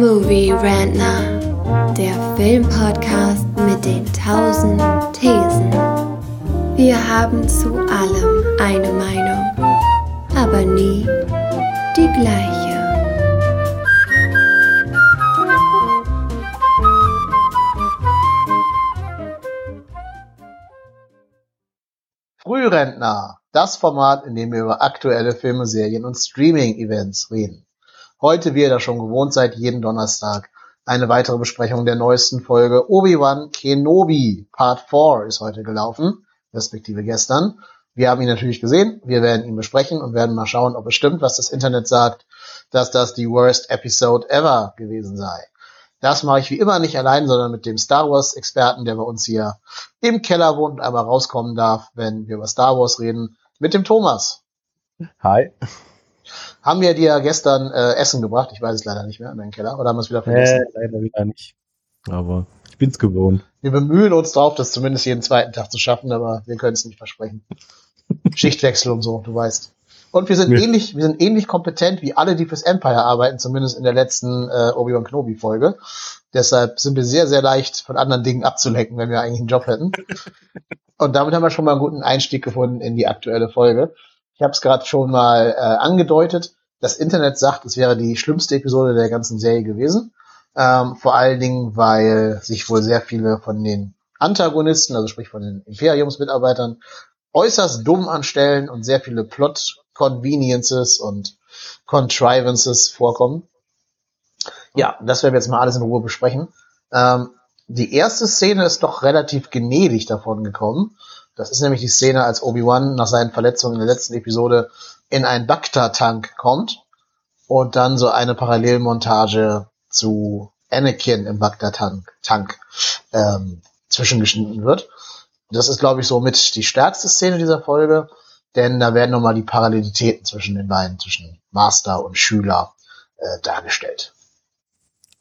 Movie Rantner, der Filmpodcast mit den tausend Thesen. Wir haben zu allem eine Meinung, aber nie die gleiche. Frührentner, das Format, in dem wir über aktuelle Filme, Serien und Streaming-Events reden. Heute, wie ihr das schon gewohnt seid, jeden Donnerstag eine weitere Besprechung der neuesten Folge Obi-Wan Kenobi. Part 4 ist heute gelaufen, respektive gestern. Wir haben ihn natürlich gesehen, wir werden ihn besprechen und werden mal schauen, ob es stimmt, was das Internet sagt, dass das die worst Episode ever gewesen sei. Das mache ich wie immer nicht allein, sondern mit dem Star Wars Experten, der bei uns hier im Keller wohnt und einmal rauskommen darf, wenn wir über Star Wars reden, mit dem Thomas. Hi haben wir dir gestern äh, Essen gebracht. Ich weiß es leider nicht mehr in deinen Keller. Oder haben wir es wieder vergessen? Äh, leider wieder nicht. Aber ich bin's gewohnt. Wir bemühen uns drauf, das zumindest jeden zweiten Tag zu schaffen, aber wir können es nicht versprechen. Schichtwechsel und so, du weißt. Und wir sind ja. ähnlich, wir sind ähnlich kompetent wie alle, die fürs Empire arbeiten, zumindest in der letzten äh, Obi-Wan Kenobi Folge. Deshalb sind wir sehr, sehr leicht von anderen Dingen abzulenken, wenn wir eigentlich einen Job hätten. Und damit haben wir schon mal einen guten Einstieg gefunden in die aktuelle Folge. Ich habe es gerade schon mal äh, angedeutet. Das Internet sagt, es wäre die schlimmste Episode der ganzen Serie gewesen. Ähm, vor allen Dingen, weil sich wohl sehr viele von den Antagonisten, also sprich von den Imperiumsmitarbeitern, äußerst dumm anstellen und sehr viele Plot-Conveniences und Contrivances vorkommen. Ja, das werden wir jetzt mal alles in Ruhe besprechen. Ähm, die erste Szene ist doch relativ gnädig davon gekommen. Das ist nämlich die Szene, als Obi-Wan nach seinen Verletzungen in der letzten Episode in einen Bacta-Tank kommt und dann so eine Parallelmontage zu Anakin im Bacta-Tank Tank, ähm, zwischengeschnitten wird. Das ist, glaube ich, so mit die stärkste Szene dieser Folge, denn da werden nochmal die Parallelitäten zwischen den beiden, zwischen Master und Schüler äh, dargestellt.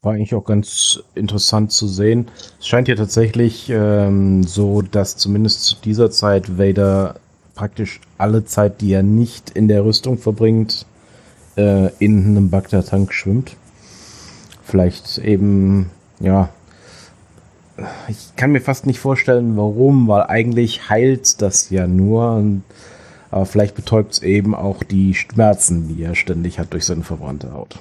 War eigentlich auch ganz interessant zu sehen. Es scheint ja tatsächlich ähm, so, dass zumindest zu dieser Zeit Vader praktisch alle Zeit, die er nicht in der Rüstung verbringt, äh, in einem Bagdad-Tank schwimmt. Vielleicht eben, ja, ich kann mir fast nicht vorstellen, warum, weil eigentlich heilt das ja nur. aber vielleicht betäubt es eben auch die Schmerzen, die er ständig hat durch seine verbrannte Haut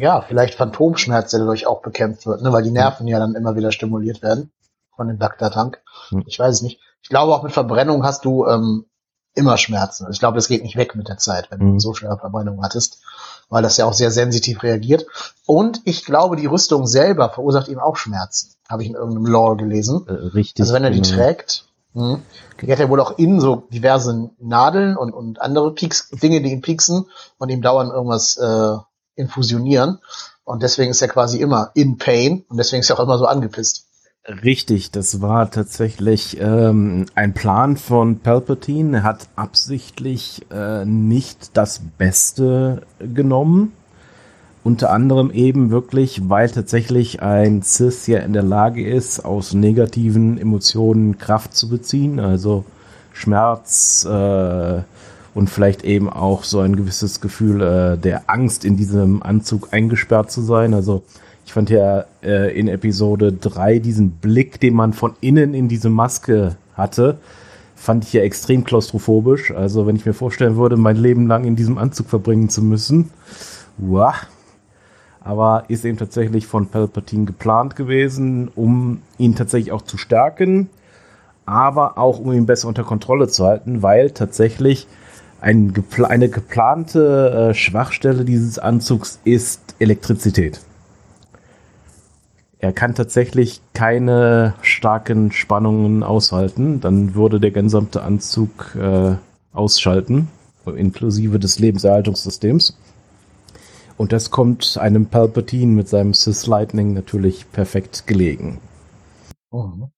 ja, vielleicht Phantomschmerz, der dadurch auch bekämpft wird, ne, weil die Nerven ja dann immer wieder stimuliert werden von dem Dacta-Tank. Hm. Ich weiß es nicht. Ich glaube, auch mit Verbrennung hast du ähm, immer Schmerzen. Ich glaube, das geht nicht weg mit der Zeit, wenn hm. du so schwere Verbrennung hattest, weil das ja auch sehr sensitiv reagiert. Und ich glaube, die Rüstung selber verursacht ihm auch Schmerzen. Habe ich in irgendeinem Lore gelesen. Äh, richtig. Also wenn er die genau. trägt, hm, die hat ja wohl auch in so diverse Nadeln und, und andere Pieks, Dinge, die ihn pieksen und ihm dauernd irgendwas äh, infusionieren. Und deswegen ist er quasi immer in Pain und deswegen ist er auch immer so angepisst. Richtig, das war tatsächlich ähm, ein Plan von Palpatine. Er hat absichtlich äh, nicht das Beste genommen. Unter anderem eben wirklich, weil tatsächlich ein Cis ja in der Lage ist, aus negativen Emotionen Kraft zu beziehen, also Schmerz, äh, und vielleicht eben auch so ein gewisses Gefühl äh, der Angst in diesem Anzug eingesperrt zu sein. Also ich fand ja äh, in Episode 3 diesen Blick, den man von innen in diese Maske hatte, fand ich ja extrem klaustrophobisch. Also wenn ich mir vorstellen würde, mein Leben lang in diesem Anzug verbringen zu müssen, wow. Aber ist eben tatsächlich von Palpatine geplant gewesen, um ihn tatsächlich auch zu stärken, aber auch um ihn besser unter Kontrolle zu halten, weil tatsächlich ein, eine geplante äh, Schwachstelle dieses Anzugs ist Elektrizität. Er kann tatsächlich keine starken Spannungen aushalten. Dann würde der gesamte Anzug äh, ausschalten, inklusive des Lebenserhaltungssystems. Und das kommt einem Palpatine mit seinem Sith Lightning natürlich perfekt gelegen. Mhm.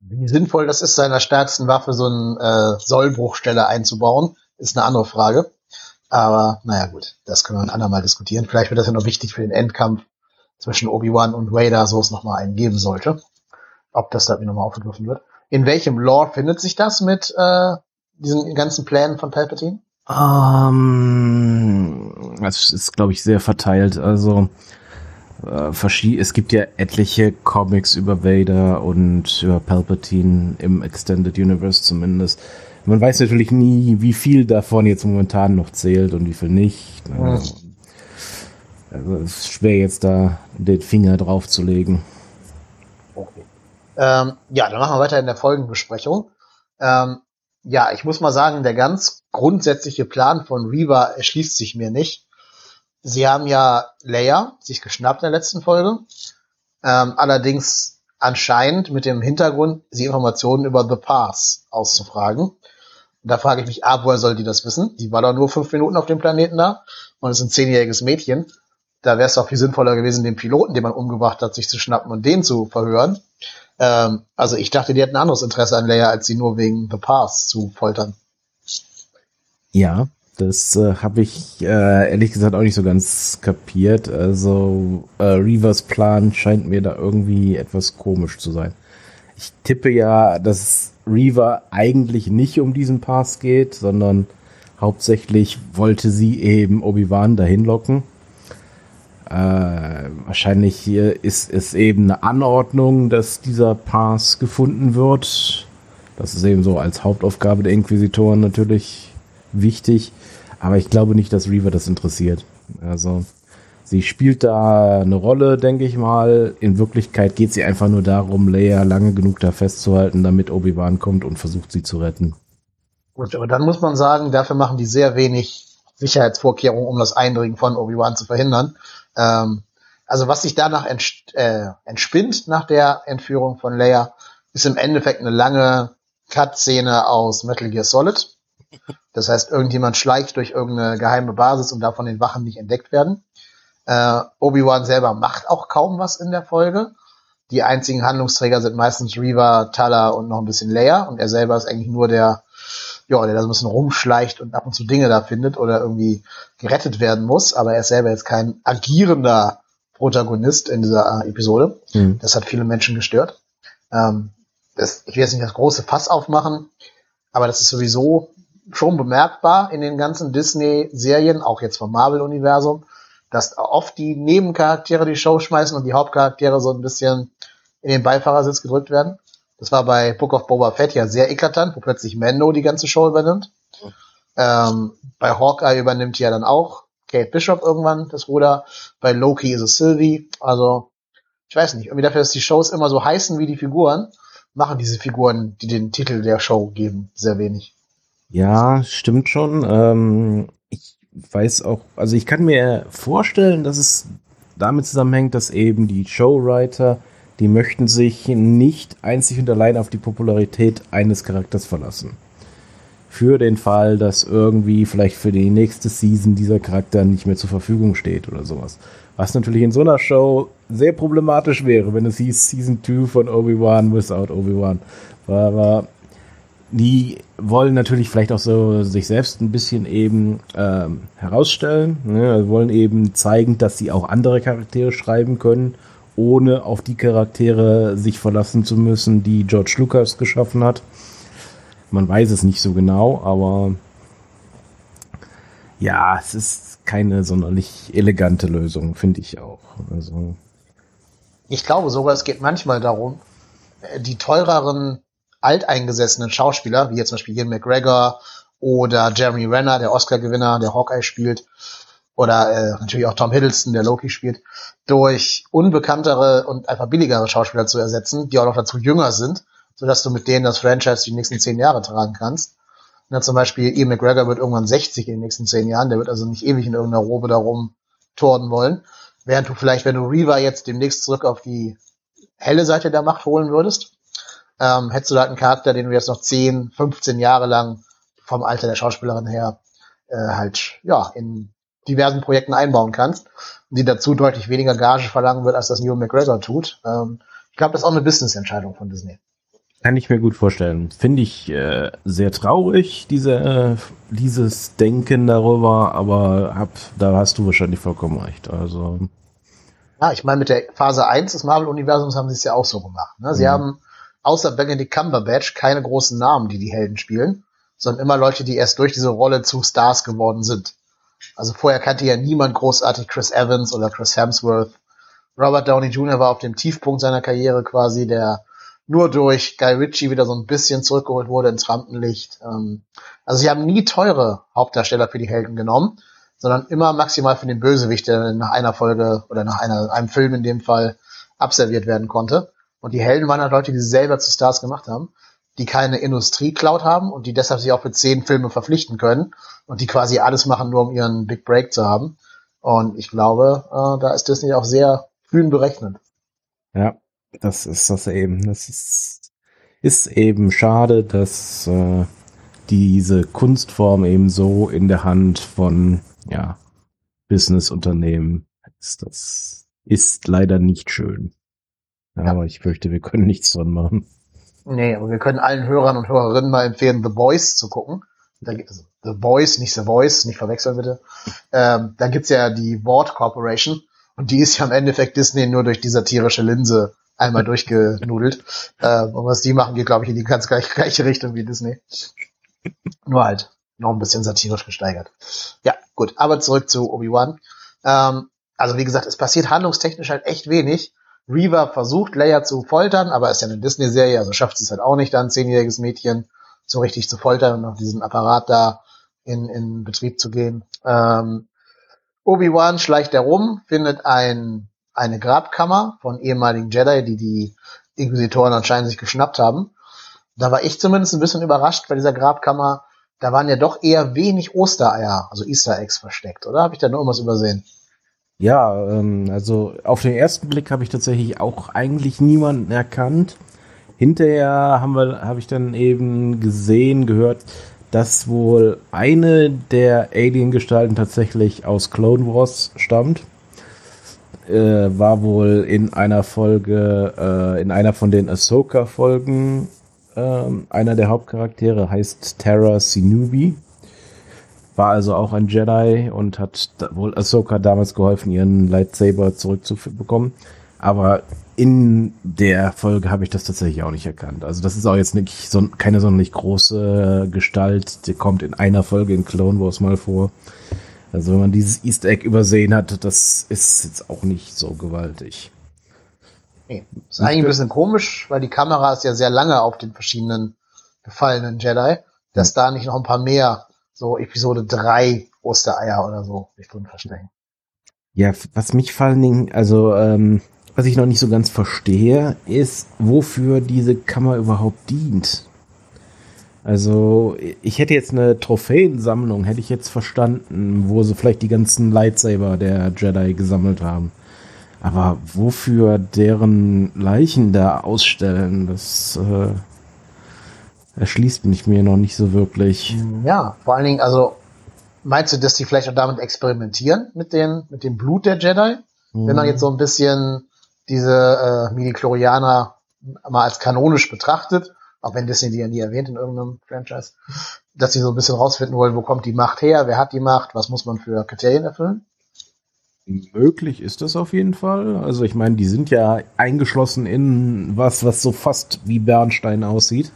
Wie sinnvoll das ist, seiner stärksten Waffe so eine äh, Sollbruchstelle einzubauen ist eine andere Frage. Aber naja gut, das können wir ein andermal diskutieren. Vielleicht wird das ja noch wichtig für den Endkampf zwischen Obi-Wan und Vader, so es nochmal einen geben sollte. Ob das da nochmal aufgegriffen wird. In welchem Lore findet sich das mit äh, diesen ganzen Plänen von Palpatine? Um, ähm, das ist, glaube ich, sehr verteilt. Also äh, es gibt ja etliche Comics über Vader und über Palpatine im Extended Universe zumindest. Man weiß natürlich nie, wie viel davon jetzt momentan noch zählt und wie viel nicht. Ja. Also es ist schwer jetzt da den Finger drauf zu legen. Okay. Ähm, ja, dann machen wir weiter in der Folgenbesprechung. Ähm, ja, ich muss mal sagen, der ganz grundsätzliche Plan von Reva erschließt sich mir nicht. Sie haben ja Leia sich geschnappt in der letzten Folge. Ähm, allerdings anscheinend mit dem Hintergrund, sie Informationen über The Pass auszufragen. Und da frage ich mich, ah, woher soll die das wissen? Die war doch nur fünf Minuten auf dem Planeten da und ist ein zehnjähriges Mädchen. Da wäre es doch viel sinnvoller gewesen, den Piloten, den man umgebracht hat, sich zu schnappen und den zu verhören. Ähm, also ich dachte, die hätten ein anderes Interesse an Leia, als sie nur wegen The Pass zu foltern. Ja, das äh, habe ich äh, ehrlich gesagt auch nicht so ganz kapiert. Also äh, Reavers Plan scheint mir da irgendwie etwas komisch zu sein. Ich tippe ja, dass Reaver eigentlich nicht um diesen Pass geht, sondern hauptsächlich wollte sie eben Obi-Wan dahin locken. Äh, wahrscheinlich ist es eben eine Anordnung, dass dieser Pass gefunden wird. Das ist eben so als Hauptaufgabe der Inquisitoren natürlich wichtig. Aber ich glaube nicht, dass Reaver das interessiert. Also sie spielt da eine Rolle, denke ich mal. In Wirklichkeit geht sie einfach nur darum, Leia lange genug da festzuhalten, damit Obi-Wan kommt und versucht, sie zu retten. Gut, aber dann muss man sagen, dafür machen die sehr wenig Sicherheitsvorkehrungen, um das Eindringen von Obi-Wan zu verhindern. Ähm, also was sich danach ents äh, entspinnt nach der Entführung von Leia, ist im Endeffekt eine lange Cut-Szene aus Metal Gear Solid. Das heißt, irgendjemand schleicht durch irgendeine geheime Basis und darf von den Wachen nicht entdeckt werden. Äh, Obi-Wan selber macht auch kaum was in der Folge. Die einzigen Handlungsträger sind meistens Reva, Tala und noch ein bisschen Leia und er selber ist eigentlich nur der ja, der da so ein bisschen rumschleicht und ab und zu Dinge da findet oder irgendwie gerettet werden muss, aber er ist selber jetzt kein agierender Protagonist in dieser äh, Episode. Mhm. Das hat viele Menschen gestört. Ähm, das, ich will jetzt nicht das große Fass aufmachen, aber das ist sowieso schon bemerkbar in den ganzen Disney-Serien, auch jetzt vom Marvel-Universum, dass oft die Nebencharaktere die Show schmeißen und die Hauptcharaktere so ein bisschen in den Beifahrersitz gedrückt werden. Das war bei Book of Boba Fett ja sehr eklatant, wo plötzlich Mando die ganze Show übernimmt. Ähm, bei Hawkeye übernimmt ja dann auch Kate Bishop irgendwann das Ruder. Bei Loki ist es Sylvie. Also, ich weiß nicht. Irgendwie dafür, dass die Shows immer so heißen wie die Figuren, machen diese Figuren, die den Titel der Show geben, sehr wenig. Ja, stimmt schon. Ähm, ich weiß auch, also ich kann mir vorstellen, dass es damit zusammenhängt, dass eben die Showwriter die möchten sich nicht einzig und allein auf die Popularität eines Charakters verlassen. Für den Fall, dass irgendwie vielleicht für die nächste Season dieser Charakter nicht mehr zur Verfügung steht oder sowas. Was natürlich in so einer Show sehr problematisch wäre, wenn es hieß Season 2 von Obi-Wan without Obi-Wan. Aber die wollen natürlich vielleicht auch so sich selbst ein bisschen eben ähm, herausstellen. Ne? Wollen eben zeigen, dass sie auch andere Charaktere schreiben können ohne auf die Charaktere sich verlassen zu müssen, die George Lucas geschaffen hat. Man weiß es nicht so genau, aber ja, es ist keine sonderlich elegante Lösung, finde ich auch. Also ich glaube sogar, es geht manchmal darum, äh, die teureren alteingesessenen Schauspieler, wie jetzt zum Beispiel Ian McGregor oder Jeremy Renner, der Oscar-Gewinner, der Hawkeye spielt, oder äh, natürlich auch Tom Hiddleston, der Loki spielt, durch unbekanntere und einfach billigere Schauspieler zu ersetzen, die auch noch dazu jünger sind, sodass du mit denen das Franchise die nächsten zehn Jahre tragen kannst. Ja, zum Beispiel Ian McGregor wird irgendwann 60 in den nächsten zehn Jahren, der wird also nicht ewig in irgendeiner Robe darum torden wollen. Während du vielleicht, wenn du Reva jetzt demnächst zurück auf die helle Seite der Macht holen würdest, ähm, hättest du da einen Charakter, den du jetzt noch 10, 15 Jahre lang vom Alter der Schauspielerin her äh, halt ja in diversen Projekten einbauen kannst, die dazu deutlich weniger Gage verlangen wird, als das Neil McGregor tut. Ähm, ich glaube, das ist auch eine Business-Entscheidung von Disney. Kann ich mir gut vorstellen. Finde ich äh, sehr traurig, diese, äh, dieses Denken darüber, aber hab, da hast du wahrscheinlich vollkommen recht. Also. Ja, ich meine, mit der Phase 1 des Marvel-Universums haben sie es ja auch so gemacht. Ne? Sie mhm. haben außer Benedict Cumberbatch keine großen Namen, die die Helden spielen, sondern immer Leute, die erst durch diese Rolle zu Stars geworden sind. Also vorher kannte ja niemand großartig Chris Evans oder Chris Hemsworth Robert Downey Jr. war auf dem Tiefpunkt seiner Karriere quasi, der nur durch Guy Ritchie wieder so ein bisschen zurückgeholt wurde ins Rampenlicht. Ähm, also sie haben nie teure Hauptdarsteller für die Helden genommen, sondern immer maximal für den Bösewicht, der nach einer Folge oder nach einer, einem Film in dem Fall abserviert werden konnte. Und die Helden waren halt Leute, die sie selber zu Stars gemacht haben, die keine Industrie-Cloud haben und die deshalb sich auch für zehn Filme verpflichten können und die quasi alles machen, nur um ihren Big Break zu haben. Und ich glaube, äh, da ist Disney auch sehr kühn berechnet. Ja, das ist das eben. Das ist, ist eben schade, dass äh, diese Kunstform eben so in der Hand von ja, Businessunternehmen ist. Das ist leider nicht schön. Ja, ja. Aber ich fürchte, wir können nichts dran machen. Nee, aber wir können allen Hörern und Hörerinnen mal empfehlen, The Boys zu gucken. Da es The Boys, nicht The Voice, nicht verwechseln bitte. Ähm, da gibt's ja die Ward Corporation und die ist ja im Endeffekt Disney nur durch die satirische Linse einmal durchgenudelt. Ähm, und was die machen, geht, glaube ich, in die ganz gleiche, gleiche Richtung wie Disney. Nur halt noch ein bisschen satirisch gesteigert. Ja, gut, aber zurück zu Obi-Wan. Ähm, also wie gesagt, es passiert handlungstechnisch halt echt wenig. Reaver versucht Leia zu foltern, aber ist ja eine Disney-Serie, also schafft es halt auch nicht, da ein zehnjähriges Mädchen so richtig zu foltern und auf diesen Apparat da in, in Betrieb zu gehen. Ähm, Obi-Wan schleicht herum, findet ein, eine Grabkammer von ehemaligen Jedi, die die Inquisitoren anscheinend sich geschnappt haben. Da war ich zumindest ein bisschen überrascht bei dieser Grabkammer. Da waren ja doch eher wenig Ostereier, also Easter Eggs versteckt, oder? Habe ich da nur irgendwas übersehen? Ja, ähm, also auf den ersten Blick habe ich tatsächlich auch eigentlich niemanden erkannt. Hinterher haben wir, habe ich dann eben gesehen, gehört, dass wohl eine der Alien-Gestalten tatsächlich aus Clone Wars stammt. Äh, war wohl in einer Folge, äh, in einer von den Ahsoka-Folgen, äh, einer der Hauptcharaktere heißt Terra Sinubi. War also auch ein Jedi und hat wohl Ahsoka damals geholfen, ihren Lightsaber zurückzubekommen. Aber in der Folge habe ich das tatsächlich auch nicht erkannt. Also das ist auch jetzt nicht so, keine sonderlich große Gestalt. Die kommt in einer Folge in Clone Wars mal vor. Also wenn man dieses Easter Egg übersehen hat, das ist jetzt auch nicht so gewaltig. Nee, ist eigentlich ein bisschen komisch, weil die Kamera ist ja sehr lange auf den verschiedenen gefallenen Jedi, dass da nicht noch ein paar mehr so Episode 3 Ostereier oder so sich drin verstecken. Ja, was mich vor allen Dingen, also ähm, was ich noch nicht so ganz verstehe, ist, wofür diese Kammer überhaupt dient. Also, ich hätte jetzt eine Trophäensammlung, hätte ich jetzt verstanden, wo sie vielleicht die ganzen Lightsaber der Jedi gesammelt haben. Aber wofür deren Leichen da ausstellen, das äh, erschließt mich mir noch nicht so wirklich. Ja, vor allen Dingen, also meinst du, dass die vielleicht auch damit experimentieren mit den mit dem Blut der Jedi? Mhm. Wenn man jetzt so ein bisschen diese äh, Midi-Chlorianer mal als kanonisch betrachtet, auch wenn Disney die ja nie erwähnt in irgendeinem Franchise, dass sie so ein bisschen rausfinden wollen, wo kommt die Macht her, wer hat die Macht, was muss man für Kriterien erfüllen? Möglich ist das auf jeden Fall. Also ich meine, die sind ja eingeschlossen in was, was so fast wie Bernstein aussieht.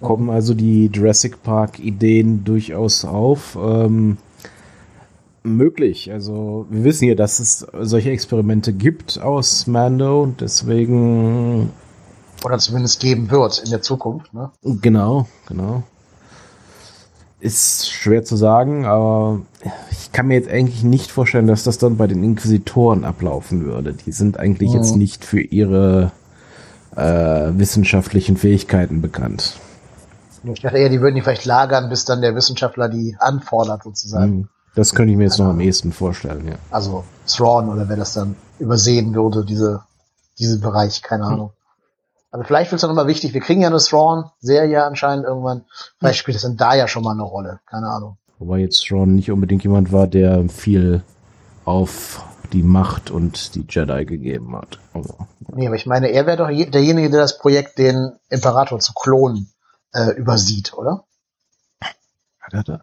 Kommen also die Jurassic Park Ideen durchaus auf. Ähm, möglich. Also wir wissen ja, dass es solche Experimente gibt aus Mando und deswegen oder zumindest geben wird in der Zukunft. Ne? Genau, genau. Ist schwer zu sagen, aber ich kann mir jetzt eigentlich nicht vorstellen, dass das dann bei den Inquisitoren ablaufen würde. Die sind eigentlich mhm. jetzt nicht für ihre äh, wissenschaftlichen Fähigkeiten bekannt. Ich dachte eher, die würden die vielleicht lagern, bis dann der Wissenschaftler die anfordert, sozusagen. Mhm. Das könnte ich mir jetzt noch am ehesten vorstellen, ja. Also Thrawn oder wer das dann übersehen würde, diese, diesen Bereich, keine hm. Ahnung. Aber vielleicht wird es auch nochmal wichtig, wir kriegen ja eine Thrawn-Serie anscheinend irgendwann. Vielleicht spielt das dann da ja schon mal eine Rolle, keine Ahnung. Wobei jetzt Thrawn nicht unbedingt jemand war, der viel auf die Macht und die Jedi gegeben hat. Aber, nee, aber ich meine, er wäre doch derjenige, der das Projekt, den Imperator zu klonen, äh, übersieht, oder?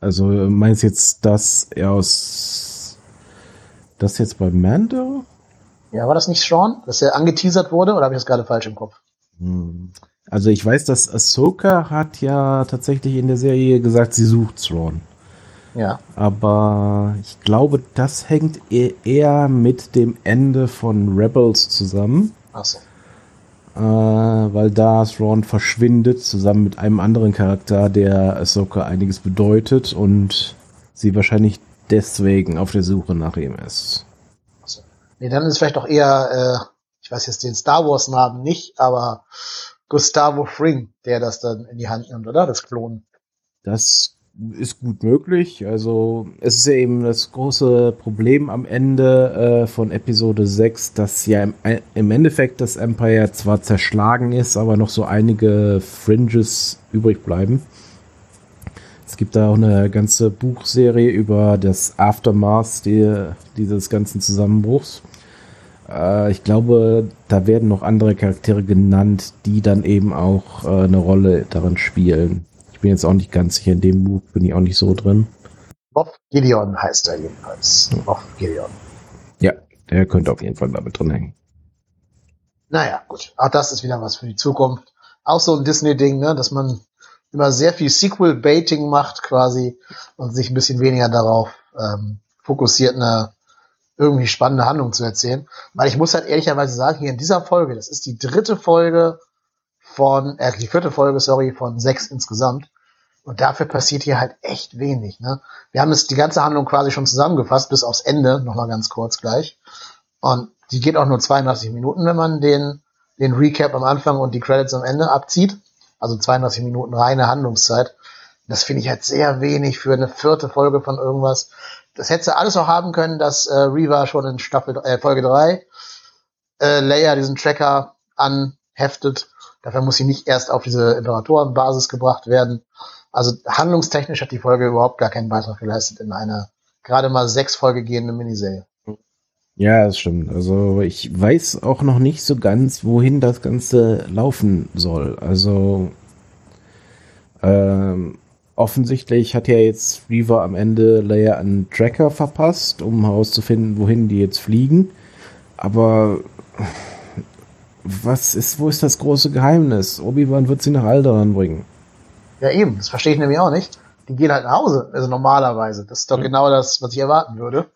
Also meinst du jetzt, dass er aus das jetzt bei Mando? Ja, war das nicht Sean, dass er angeteasert wurde oder habe ich das gerade falsch im Kopf? Hm. Also ich weiß, dass Ahsoka hat ja tatsächlich in der Serie gesagt, sie sucht Thrawn. Ja. Aber ich glaube, das hängt e- eher mit dem Ende von Rebels zusammen. Achso. Äh, weil da Thrawn verschwindet, zusammen mit einem anderen Charakter, der Ahsoka einiges bedeutet und sie wahrscheinlich deswegen auf der Suche nach ihm ist. Achso. Nee, dann ist vielleicht auch eher, äh, ich weiß jetzt den Star Wars Namen nicht, aber Gustavo Fring, der das dann in die Hand nimmt, oder? Das Klonen. Das ist gut möglich. Also es ist ja eben das große Problem am Ende äh, von Episode 6, dass ja im, im, Endeffekt das Empire zwar zerschlagen ist, aber noch so einige Fringes übrig bleiben. Es gibt da auch eine ganze Buchserie über das Aftermath die, dieses ganzen Zusammenbruchs. Äh, ich glaube, da werden noch andere Charaktere genannt, die dann eben auch äh, eine Rolle darin spielen bin jetzt auch nicht ganz sicher, in dem Buch bin ich auch nicht so drin. Moff Gideon heißt er jedenfalls. Moff Gideon. Ja, der könnte auf jeden Fall damit drin hängen. Naja, gut. Auch das ist wieder was für die Zukunft. Auch so ein Disney-Ding, ne, dass man immer sehr viel Sequel-Baiting macht quasi und sich ein bisschen weniger darauf ähm, fokussiert, eine irgendwie spannende Handlung zu erzählen. Weil ich muss halt ehrlicherweise sagen, hier in dieser Folge, das ist die dritte Folge von, äh, die vierte Folge, sorry, von sechs insgesamt. Und dafür passiert hier halt echt wenig. Ne? Wir haben jetzt die ganze Handlung quasi schon zusammengefasst, bis aufs Ende, nochmal ganz kurz gleich. Und die geht auch nur 32 Minuten, wenn man den, den Recap am Anfang und die Credits am Ende abzieht. Also 32 Minuten reine Handlungszeit. Das finde ich halt sehr wenig für eine vierte Folge von irgendwas. Das hätte alles auch haben können, dass äh, Reva schon in Staffel äh, Folge 3 äh, Leia diesen Tracker anheftet. Dafür muss sie nicht erst auf diese Imperatorenbasis gebracht werden. Also handlungstechnisch hat die Folge überhaupt gar keinen Beitrag geleistet in einer gerade mal sechs Folge gehende Miniserie. Ja, das stimmt. Also ich weiß auch noch nicht so ganz, wohin das Ganze laufen soll. Also ähm, offensichtlich hat ja jetzt Reaver am Ende Leia einen Tracker verpasst, um herauszufinden, wohin die jetzt fliegen. Aber was ist, wo ist das große Geheimnis? Obi-Wan wird sie nach Alderaan bringen. Ja, eben, das verstehe ich nämlich auch nicht. Die gehen halt nach Hause, also normalerweise. Das ist doch mhm. genau das, was ich erwarten würde.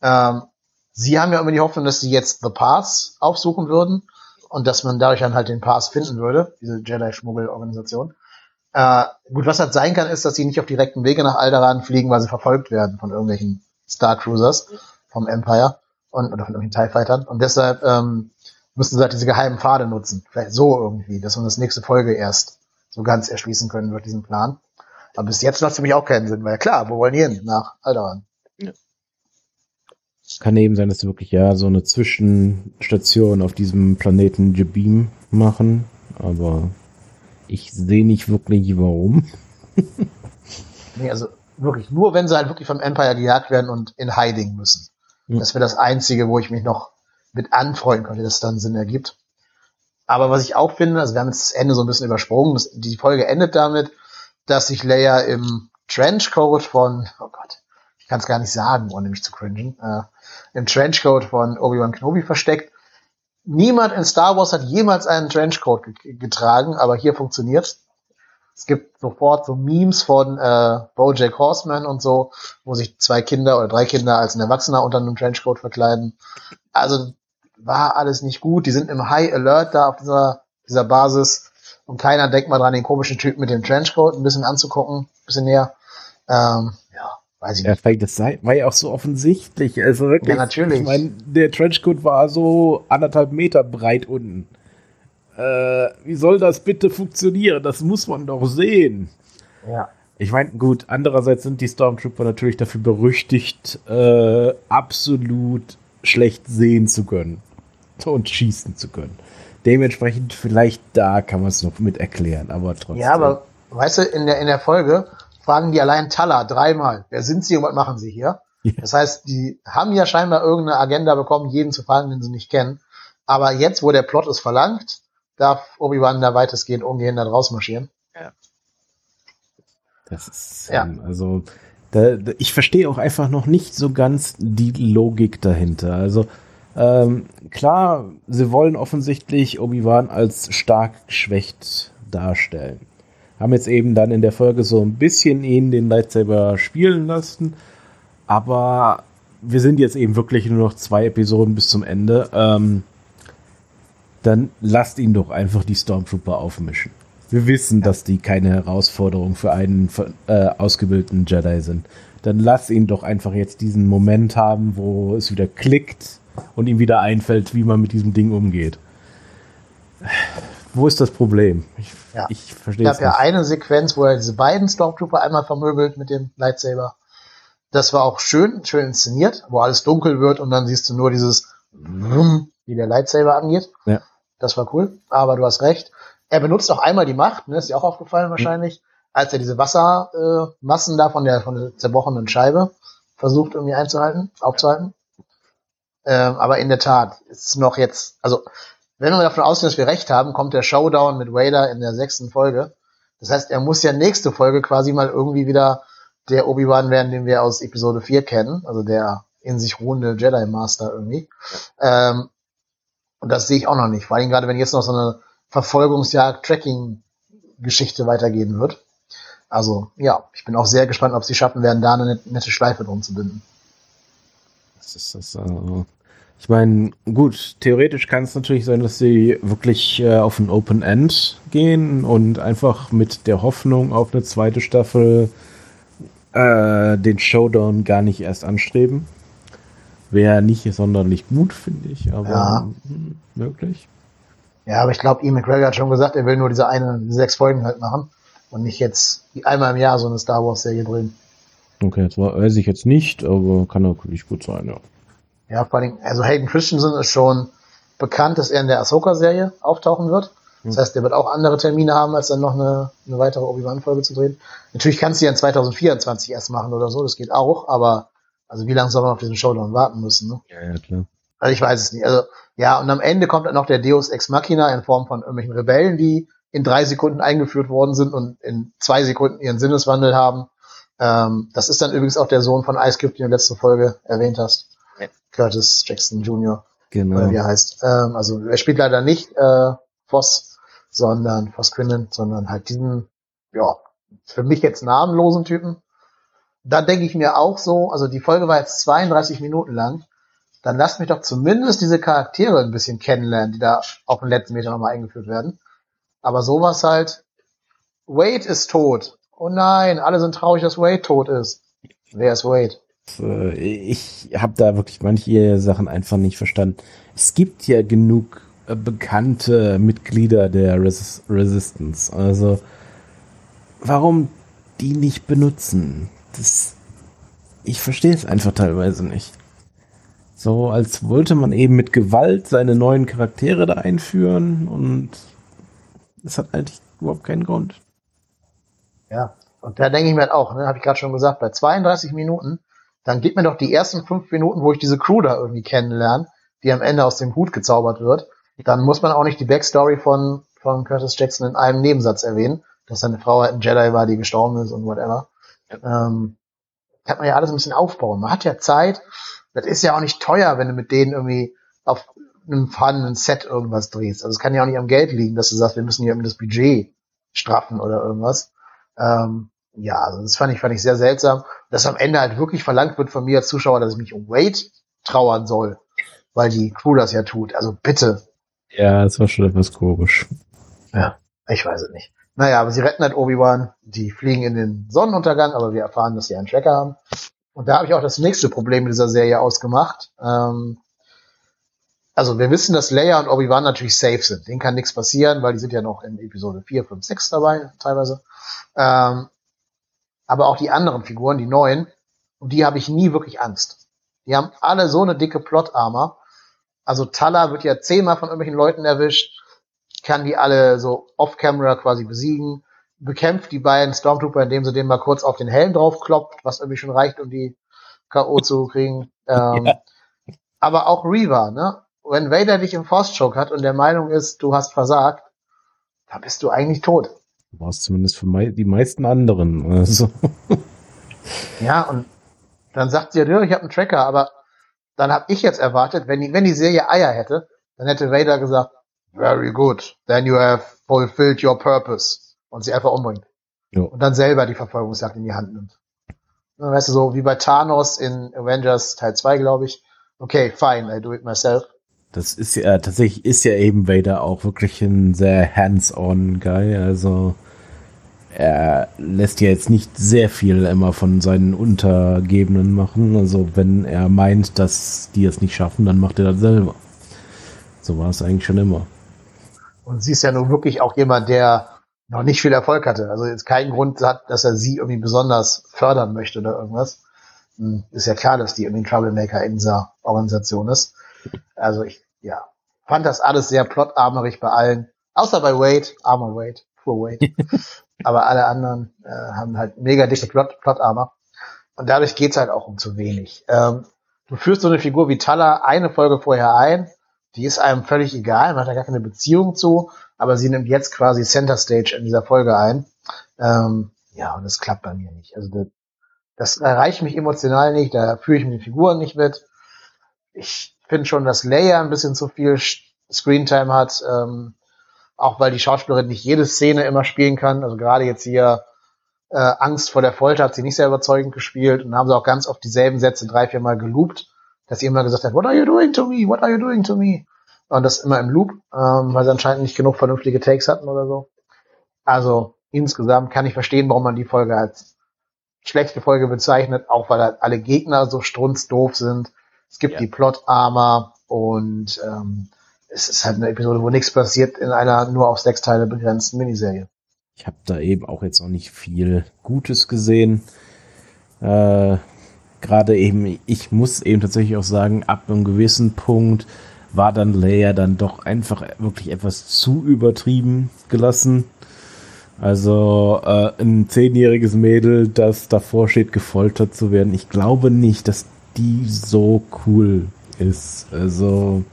Ähm, sie haben ja immer die Hoffnung, dass sie jetzt The Pass aufsuchen würden und dass man dadurch dann halt den Pass finden würde, diese Jedi-Schmuggel-Organisation. Äh, gut, was halt sein kann, ist, dass sie nicht auf direkten Wege nach Alderaan fliegen, weil sie verfolgt werden von irgendwelchen Star Cruisers vom Empire und oder von irgendwelchen TIE Fightern. Und deshalb ähm, müssen sie halt diese geheimen Pfade nutzen. Vielleicht so irgendwie, dass man das nächste Folge erst so ganz erschließen können wird, diesen Plan. Aber bis jetzt macht es für mich auch keinen Sinn, weil klar, wo wollen die hin? Nach Alderaan. Ja. Kann eben sein, dass sie wirklich ja so eine Zwischenstation auf diesem Planeten Jabim machen, aber ich sehe nicht wirklich warum. nee, also wirklich, nur wenn sie halt wirklich vom Empire gejagt werden und in Hiding müssen. Ja. Das wäre das Einzige, wo ich mich noch mit anfreunden könnte, dass es dann Sinn ergibt. Aber was ich auch finde, also wir haben jetzt das Ende so ein bisschen übersprungen, das, die Folge endet damit, dass sich Leia im Trenchcoat von, oh Gott, ich kann es gar nicht sagen, ohne mich zu cringen, äh, im Trenchcoat von Obi-Wan Kenobi versteckt. Niemand in Star Wars hat jemals einen Trenchcoat ge getragen, aber hier funktioniert es gibt sofort so Memes von äh, Bojack Horseman und so, wo sich zwei Kinder oder drei Kinder als ein Erwachsener unter einem Trenchcoat verkleiden. Also war alles nicht gut. Die sind im High Alert da auf dieser, dieser Basis. Und keiner denkt mal dran, den komischen Typ mit dem Trenchcoat ein bisschen anzugucken, ein bisschen näher. Ähm, ja, weiß ich nicht. Ja, das war ja auch so offensichtlich. Also wirklich. Ja, natürlich. Ich meine, der Trenchcoat war so anderthalb Meter breit unten. Äh, wie soll das bitte funktionieren? Das muss man doch sehen. Ja. Ich meine, gut, andererseits sind die Stormtrooper natürlich dafür berüchtigt, äh, absolut schlecht sehen zu können und schießen zu können. Dementsprechend vielleicht da kann man es noch mit erklären, aber trotzdem. Ja, aber weißt du, in der, in der Folge fragen die allein Tala dreimal, wer sind sie und was machen sie hier? Ja. Das heißt, die haben ja scheinbar irgendeine Agenda bekommen, jeden zu fragen, den sie nicht kennen. Aber jetzt, wo der Plot es verlangt, darf Obi-Wan da weitestgehend ungehindert rausmarschieren. Ja. Das ist, ja. Ähm, also, da, da, ich verstehe auch einfach noch nicht so ganz die Logik dahinter. Also, ähm, klar, sie wollen offensichtlich Obi-Wan als stark geschwächt darstellen. Haben jetzt eben dann in der Folge so ein bisschen ihn den Lightsaber spielen lassen. Aber wir sind jetzt eben wirklich nur noch zwei Episoden bis zum Ende. Ähm, dann lasst ihn doch einfach die Stormtrooper aufmischen. Wir wissen, dass die keine Herausforderung für einen äh, ausgebildeten Jedi sind. Dann lass ihn doch einfach jetzt diesen Moment haben, wo es wieder klickt und ihm wieder einfällt, wie man mit diesem Ding umgeht. Wo ist das Problem? Ich, ja. ich verstehe es. Es gab ja eine Sequenz, wo er diese beiden Stormtrooper einmal vermöbelt mit dem Lightsaber. Das war auch schön, schön inszeniert, wo alles dunkel wird und dann siehst du nur dieses, wie der Lightsaber angeht. Ja. Das war cool, aber du hast recht. Er benutzt auch einmal die Macht, ne, ist dir auch aufgefallen wahrscheinlich, mhm. als er diese Wassermassen äh, da von der, von der zerbrochenen Scheibe versucht irgendwie einzuhalten, aufzuhalten. Ähm, aber in der Tat ist noch jetzt, also wenn wir davon ausgehen, dass wir recht haben, kommt der Showdown mit Vader in der sechsten Folge. Das heißt, er muss ja nächste Folge quasi mal irgendwie wieder der Obi-Wan werden, den wir aus Episode 4 kennen, also der in sich ruhende Jedi Master irgendwie. Ähm, und das sehe ich auch noch nicht. Vor allem gerade, wenn jetzt noch so eine Verfolgungsjagd, Tracking-Geschichte weitergehen wird. Also, ja, ich bin auch sehr gespannt, ob sie schaffen werden, da eine nette Schleife drum zu binden. Das ist das, also ich meine, gut, theoretisch kann es natürlich sein, dass sie wirklich äh, auf ein Open End gehen und einfach mit der Hoffnung auf eine zweite Staffel äh, den Showdown gar nicht erst anstreben. Wäre nicht sonderlich gut, finde ich, aber ja. Hm, möglich. Ja, aber ich glaube, Ian McGregor hat schon gesagt, er will nur diese eine, diese sechs Folgen halt machen und nicht jetzt einmal im Jahr so eine Star Wars Serie drehen. Okay, das weiß ich jetzt nicht, aber kann natürlich gut sein, ja. Ja, vor allem, also Hayden Christensen ist schon bekannt, dass er in der Ahsoka-Serie auftauchen wird. Das heißt, der wird auch andere Termine haben, als dann noch eine, eine weitere Obi-Wan-Folge zu drehen. Natürlich kannst du ja in 2024 erst machen oder so, das geht auch, aber also wie lange soll man auf diesen Showdown warten müssen? Ne? Ja, ja, klar. Also ich weiß es nicht. Also ja, und am Ende kommt dann noch der Deus Ex Machina in Form von irgendwelchen Rebellen, die in drei Sekunden eingeführt worden sind und in zwei Sekunden ihren Sinneswandel haben. Ähm, das ist dann übrigens auch der Sohn von Ice Cube, den du in der letzten Folge erwähnt hast. Ja. Curtis Jackson Jr. Genau. Oder wie er heißt. Ähm, also er spielt leider nicht äh, Voss, sondern Quinnen, sondern halt diesen, ja, für mich jetzt namenlosen Typen. Da denke ich mir auch so, also die Folge war jetzt 32 Minuten lang, dann lasst mich doch zumindest diese Charaktere ein bisschen kennenlernen, die da auf den letzten Meter nochmal eingeführt werden. Aber sowas halt, Wade ist tot. Oh nein, alle sind traurig, dass Wade tot ist. Wer ist Wade? Äh, ich habe da wirklich manche Sachen einfach nicht verstanden. Es gibt ja genug äh, bekannte Mitglieder der Res Resistance. Also warum die nicht benutzen? Das, ich verstehe es einfach teilweise nicht. So, als wollte man eben mit Gewalt seine neuen Charaktere da einführen und das hat eigentlich überhaupt keinen Grund. Ja, und da denke ich mir halt auch, ne, habe ich gerade schon gesagt, bei 32 Minuten, dann gib mir doch die ersten fünf Minuten, wo ich diese Crew da irgendwie kennenlerne, die am Ende aus dem Hut gezaubert wird dann muss man auch nicht die Backstory von, von Curtis Jackson in einem Nebensatz erwähnen, dass seine Frau halt ein Jedi war, die gestorben ist und whatever. Ähm, kann man ja alles ein bisschen aufbauen. Man hat ja Zeit. Das ist ja auch nicht teuer, wenn du mit denen irgendwie auf einem vorhandenen Set irgendwas drehst. Also es kann ja auch nicht am Geld liegen, dass du sagst, wir müssen hier irgendwie das Budget straffen oder irgendwas. Ähm, ja, also das fand ich, fand ich sehr seltsam, dass am Ende halt wirklich verlangt wird von mir als Zuschauer, dass ich mich um Wade trauern soll, weil die Crew das ja tut. Also bitte, ja, es war schon etwas komisch. Ja, ich weiß es nicht. Naja, aber sie retten halt Obi-Wan, die fliegen in den Sonnenuntergang, aber wir erfahren, dass sie einen Tracker haben. Und da habe ich auch das nächste Problem mit dieser Serie ausgemacht. Ähm, also wir wissen, dass Leia und Obi-Wan natürlich safe sind. Denen kann nichts passieren, weil die sind ja noch in Episode 4, 5, 6 dabei, teilweise. Ähm, aber auch die anderen Figuren, die neuen, um die habe ich nie wirklich Angst. Die haben alle so eine dicke Plot-Armor, also Tala wird ja zehnmal von irgendwelchen Leuten erwischt, kann die alle so off-camera quasi besiegen, bekämpft die beiden Stormtrooper, indem sie den mal kurz auf den Helm draufkloppt, was irgendwie schon reicht, um die K.O. zu kriegen. Ähm, ja. Aber auch Reva, ne? Wenn Vader dich im Force Choke hat und der Meinung ist, du hast versagt, da bist du eigentlich tot. Du warst zumindest für mei die meisten anderen. Also. ja, und dann sagt sie ja, ich habe einen Tracker, aber dann habe ich jetzt erwartet, wenn die, wenn die Serie Eier hätte, dann hätte Vader gesagt, very good, then you have fulfilled your purpose und sie einfach umbringt. Jo. Und dann selber die Verfolgungsjagd in die Hand nimmt. Weißt du, so wie bei Thanos in Avengers Teil 2, glaube ich. Okay, fine, I do it myself. Das ist ja, tatsächlich ist ja eben Vader auch wirklich ein sehr hands-on Guy. Also, er lässt ja jetzt nicht sehr viel immer von seinen Untergebenen machen. Also, wenn er meint, dass die es nicht schaffen, dann macht er das selber. So war es eigentlich schon immer. Und sie ist ja nun wirklich auch jemand, der noch nicht viel Erfolg hatte. Also jetzt keinen Grund hat, dass er sie irgendwie besonders fördern möchte oder irgendwas. Hm, ist ja klar, dass die irgendwie ein Troublemaker in dieser Organisation ist. Also ich, ja, fand das alles sehr plotarmerig bei allen. Außer bei Wade, armer Wade, poor Wade. Aber alle anderen äh, haben halt mega dicke Plot, Plotarmer. Und dadurch geht's halt auch um zu wenig. Ähm, du führst so eine Figur wie Tala eine Folge vorher ein, die ist einem völlig egal, man hat da gar keine Beziehung zu, aber sie nimmt jetzt quasi Center Stage in dieser Folge ein. Ähm, ja, und das klappt bei mir nicht. Also das, das erreicht mich emotional nicht, da fühle ich mit den Figuren nicht mit. Ich finde schon, dass Leia ein bisschen zu viel Screentime hat, ähm, auch weil die Schauspielerin nicht jede Szene immer spielen kann. Also gerade jetzt hier äh, Angst vor der Folter hat sie nicht sehr überzeugend gespielt und haben sie auch ganz oft dieselben Sätze drei, vier Mal geloopt, dass sie immer gesagt hat, what are you doing to me? What are you doing to me? Und das immer im Loop, ähm, weil sie anscheinend nicht genug vernünftige Takes hatten oder so. Also insgesamt kann ich verstehen, warum man die Folge als schlechte Folge bezeichnet, auch weil halt alle Gegner so strunzdoof sind. Es gibt ja. die Plot-Armor und ähm, es ist halt eine Episode, wo nichts passiert in einer nur auf sechs Teile begrenzten Miniserie. Ich habe da eben auch jetzt noch nicht viel Gutes gesehen. Äh, Gerade eben, ich muss eben tatsächlich auch sagen, ab einem gewissen Punkt war dann Leia dann doch einfach wirklich etwas zu übertrieben gelassen. Also äh, ein zehnjähriges Mädel, das davor steht, gefoltert zu werden. Ich glaube nicht, dass die so cool ist. Also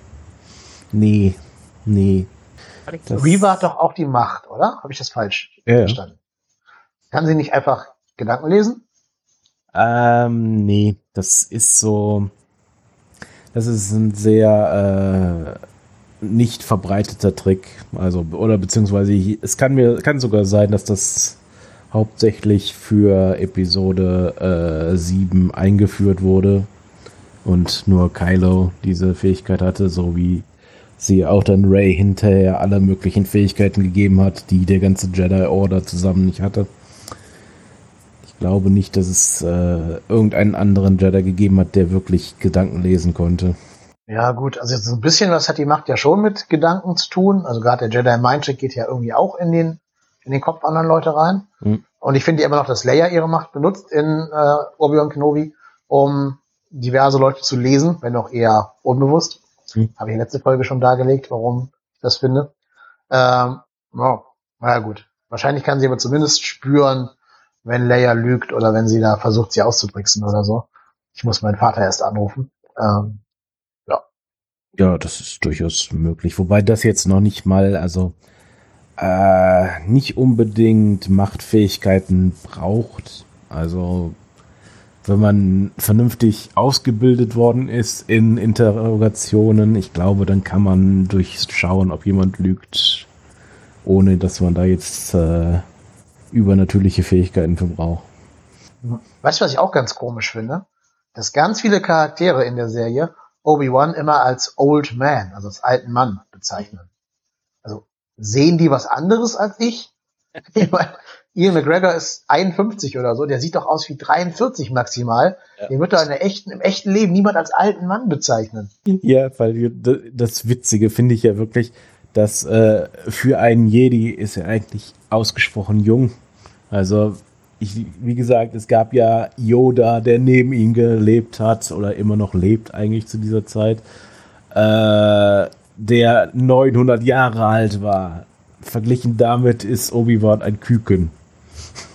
nee, nee. Reva hat doch auch die Macht, oder? Habe ich das falsch ja. verstanden? Kann sie nicht einfach Gedanken lesen? Ähm, nee, das ist so das ist ein sehr äh, nicht verbreiteter Trick. Also, oder beziehungsweise es kann mir, kann sogar sein, dass das hauptsächlich für Episode äh, 7 eingeführt wurde und nur Kylo diese Fähigkeit hatte, so wie sie auch dann Ray hinterher alle möglichen Fähigkeiten gegeben hat, die der ganze Jedi Order zusammen nicht hatte glaube nicht, dass es äh, irgendeinen anderen Jedi gegeben hat, der wirklich Gedanken lesen konnte. Ja, gut, also so ein bisschen was hat die Macht ja schon mit Gedanken zu tun. Also gerade der Jedi Mind Trick geht ja irgendwie auch in den, in den Kopf anderer Leute rein. Hm. Und ich finde immer noch, dass Leia ihre Macht benutzt in äh, Obi-Wan Kenobi, um diverse Leute zu lesen, wenn auch eher unbewusst. Hm. Habe ich in letzte Folge schon dargelegt, warum ich das finde. Ähm, oh, naja gut. Wahrscheinlich kann sie aber zumindest spüren, wenn Leia lügt oder wenn sie da versucht, sie auszutricksen oder so. Ich muss meinen Vater erst anrufen. Ähm, ja. Ja, das ist durchaus möglich. Wobei das jetzt noch nicht mal, also äh, nicht unbedingt Machtfähigkeiten braucht. Also wenn man vernünftig ausgebildet worden ist in Interrogationen, ich glaube, dann kann man durchschauen, ob jemand lügt, ohne dass man da jetzt äh, übernatürliche Fähigkeiten für braucht. Weißt du, was ich auch ganz komisch finde? Dass ganz viele Charaktere in der Serie Obi-Wan immer als Old Man, also als alten Mann bezeichnen. Also sehen die was anderes als ich? ich meine, Ian McGregor ist 51 oder so, der sieht doch aus wie 43 maximal. Ja. Den wird in der echten, im echten Leben niemand als alten Mann bezeichnen. Ja, weil das Witzige finde ich ja wirklich, dass äh, für einen Jedi ist er eigentlich ausgesprochen jung. Also, ich, wie gesagt, es gab ja Yoda, der neben ihm gelebt hat oder immer noch lebt eigentlich zu dieser Zeit, äh, der 900 Jahre alt war. Verglichen damit ist Obi-Wan ein Küken.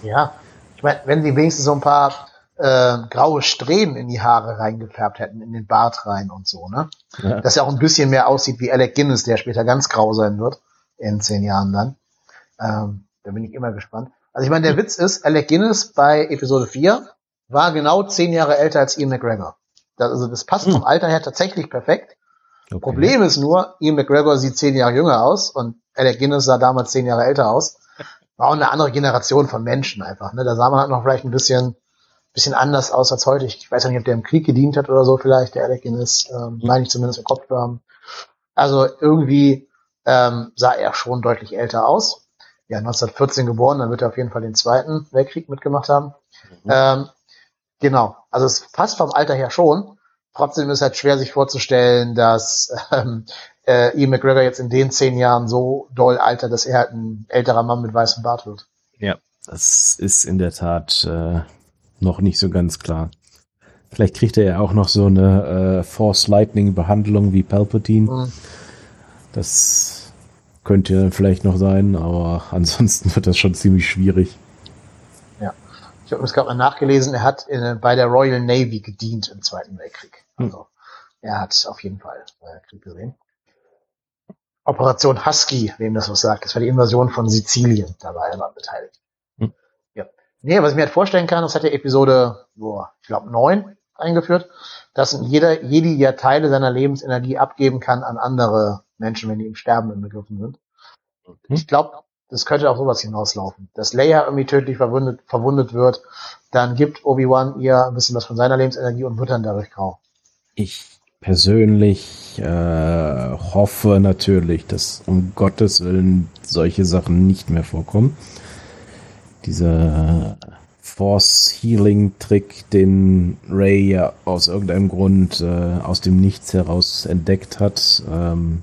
Ja, ich meine, wenn sie wenigstens so ein paar äh, graue Strähnen in die Haare reingefärbt hätten, in den Bart rein und so, ne? Ja. Dass er auch ein bisschen mehr aussieht wie Alec Guinness, der später ganz grau sein wird, in zehn Jahren dann. Ähm, da bin ich immer gespannt. Also ich meine, der Witz ist, Alec Guinness bei Episode 4 war genau zehn Jahre älter als Ian McGregor. Das, also das passt hm. vom Alter her tatsächlich perfekt. Okay. Problem ist nur, Ian McGregor sieht zehn Jahre jünger aus und Alec Guinness sah damals zehn Jahre älter aus. war auch eine andere Generation von Menschen einfach. Ne? Da sah man halt noch vielleicht ein bisschen, bisschen anders aus als heute. Ich weiß ja nicht, ob der im Krieg gedient hat oder so vielleicht, der Anakin ist, ähm, meine ich zumindest im Kopf haben. Also irgendwie ähm, sah er schon deutlich älter aus. Ja, 1914 geboren, dann wird er auf jeden Fall den Zweiten Weltkrieg mitgemacht haben. Mhm. Ähm, genau, also es passt vom Alter her schon. Trotzdem ist es halt schwer sich vorzustellen, dass ähm, äh, Ian McGregor jetzt in den zehn Jahren so doll altert, dass er halt ein älterer Mann mit weißem Bart wird. Ja, das ist in der Tat äh, noch nicht so ganz klar. Vielleicht kriegt er ja auch noch so eine äh, Force Lightning Behandlung wie Palpatine. Mhm. Das könnte vielleicht noch sein, aber ansonsten wird das schon ziemlich schwierig. Ja. Ich habe es gerade mal nachgelesen, er hat in, bei der Royal Navy gedient im Zweiten Weltkrieg. Hm. Also hm. er hat auf jeden Fall äh, Krieg gesehen. Operation Husky, wem das was sagt. Das war die Invasion von Sizilien. Da war er mal beteiligt. Ja. Nee, was ich mir halt vorstellen kann, das hat der Episode, boah, ich glaube, neun eingeführt, dass jeder, jede ja Teile seiner Lebensenergie abgeben kann an andere Menschen, wenn die im Sterben inbegriffen sind. Okay. Ich glaube, das könnte auch sowas hinauslaufen. Dass Leia irgendwie tödlich verwundet, verwundet wird, dann gibt Obi-Wan ihr ein bisschen was von seiner Lebensenergie und wird dann dadurch grau. Ich persönlich äh, hoffe natürlich, dass um Gottes Willen solche Sachen nicht mehr vorkommen. Dieser Force Healing Trick, den Ray ja aus irgendeinem Grund äh, aus dem Nichts heraus entdeckt hat. Ähm,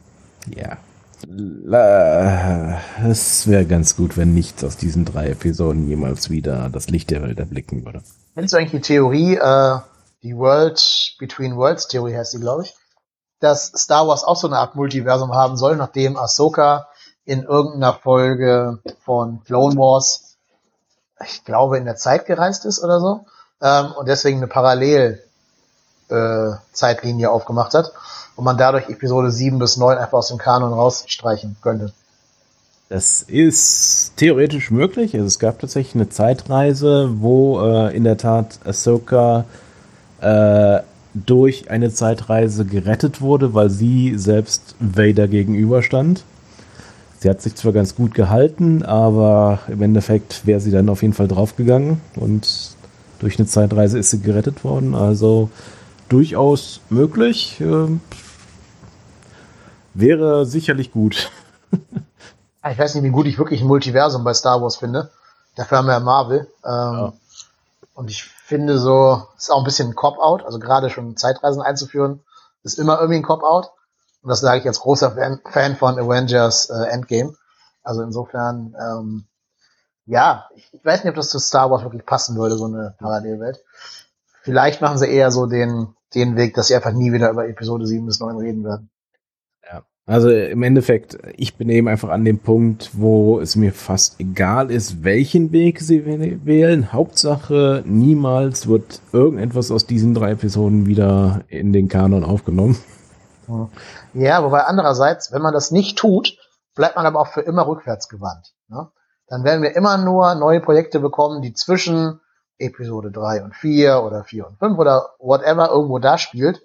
ja. Es wäre ganz gut, wenn nichts aus diesen drei Episoden jemals wieder das Licht der Welt erblicken würde. Kennst du eigentlich die Theorie, äh, die World Between Worlds Theorie heißt sie, glaube ich, dass Star Wars auch so eine Art Multiversum haben soll, nachdem Ahsoka in irgendeiner Folge von Clone Wars, ich glaube, in der Zeit gereist ist oder so, ähm, und deswegen eine Parallel äh, aufgemacht hat und man dadurch Episode 7 bis 9 einfach aus dem Kanon rausstreichen könnte. Das ist theoretisch möglich. Also es gab tatsächlich eine Zeitreise, wo äh, in der Tat Ahsoka äh, durch eine Zeitreise gerettet wurde, weil sie selbst Vader gegenüberstand. Sie hat sich zwar ganz gut gehalten, aber im Endeffekt wäre sie dann auf jeden Fall draufgegangen und durch eine Zeitreise ist sie gerettet worden. Also durchaus möglich. Äh, wäre sicherlich gut. ich weiß nicht, wie gut ich wirklich ein Multiversum bei Star Wars finde. Dafür haben wir ja Marvel. Ähm, ja. Und ich finde so, ist auch ein bisschen ein Cop-Out, also gerade schon Zeitreisen einzuführen, ist immer irgendwie ein Cop-Out. Und das sage ich als großer Fan, von Avengers äh, Endgame. Also insofern, ähm, ja, ich, ich weiß nicht, ob das zu Star Wars wirklich passen würde, so eine Parallelwelt. Vielleicht machen sie eher so den, den Weg, dass sie einfach nie wieder über Episode 7 bis 9 reden werden. Ja. Also im Endeffekt, ich bin eben einfach an dem Punkt, wo es mir fast egal ist, welchen Weg sie wählen. Hauptsache, niemals wird irgendetwas aus diesen drei Episoden wieder in den Kanon aufgenommen. Ja, wobei andererseits, wenn man das nicht tut, bleibt man aber auch für immer rückwärts gewandt. Ne? Dann werden wir immer nur neue Projekte bekommen, die zwischen Episode 3 und 4 oder 4 und 5 oder whatever irgendwo da spielt.